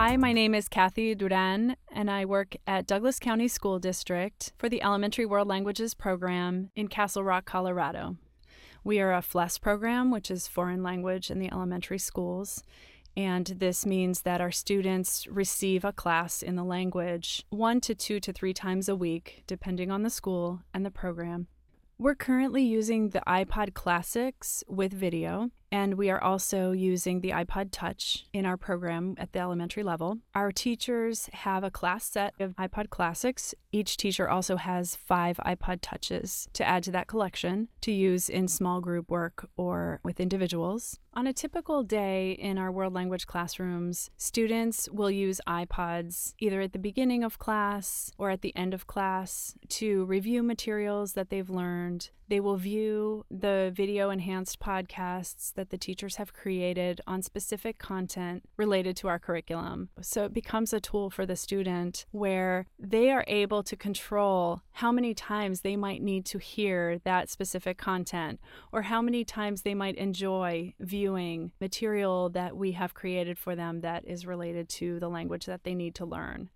Hi, my name is Kathy Duran, and I work at Douglas County School District for the Elementary World Languages program in Castle Rock, Colorado. We are a FLES program, which is foreign language in the elementary schools. And this means that our students receive a class in the language one to two to three times a week, depending on the school and the program. We're currently using the iPod Classics with video, and we are also using the iPod Touch in our program at the elementary level. Our teachers have a class set of iPod Classics. Each teacher also has five iPod Touches to add to that collection to use in small group work or with individuals. On a typical day in our world language classrooms, students will use iPods either at the beginning of class or at the end of class to review materials that they've learned. They will view the video enhanced podcasts that the teachers have created on specific content related to our curriculum. So it becomes a tool for the student where they are able to control how many times they might need to hear that specific content or how many times they might enjoy viewing material that we have created for them that is related to the language that they need to learn.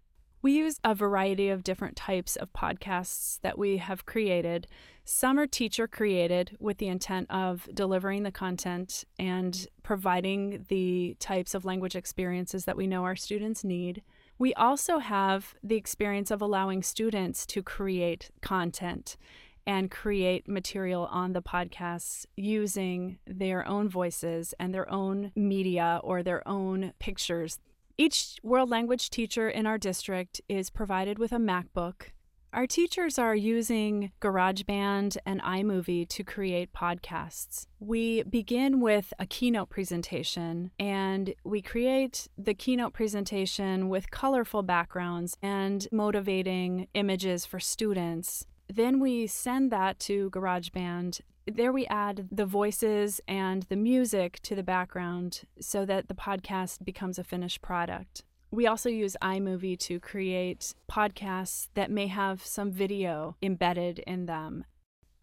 We use a variety of different types of podcasts that we have created. Some are teacher created with the intent of delivering the content and providing the types of language experiences that we know our students need. We also have the experience of allowing students to create content and create material on the podcasts using their own voices and their own media or their own pictures. Each world language teacher in our district is provided with a MacBook. Our teachers are using GarageBand and iMovie to create podcasts. We begin with a keynote presentation and we create the keynote presentation with colorful backgrounds and motivating images for students. Then we send that to GarageBand there we add the voices and the music to the background so that the podcast becomes a finished product. We also use iMovie to create podcasts that may have some video embedded in them.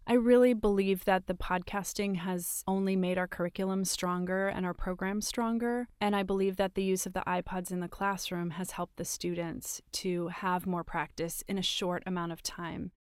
I really believe that the podcasting has only made our curriculum stronger and our program stronger. And I believe that the use of the iPods in the classroom has helped the students to have more practice in a short amount of time.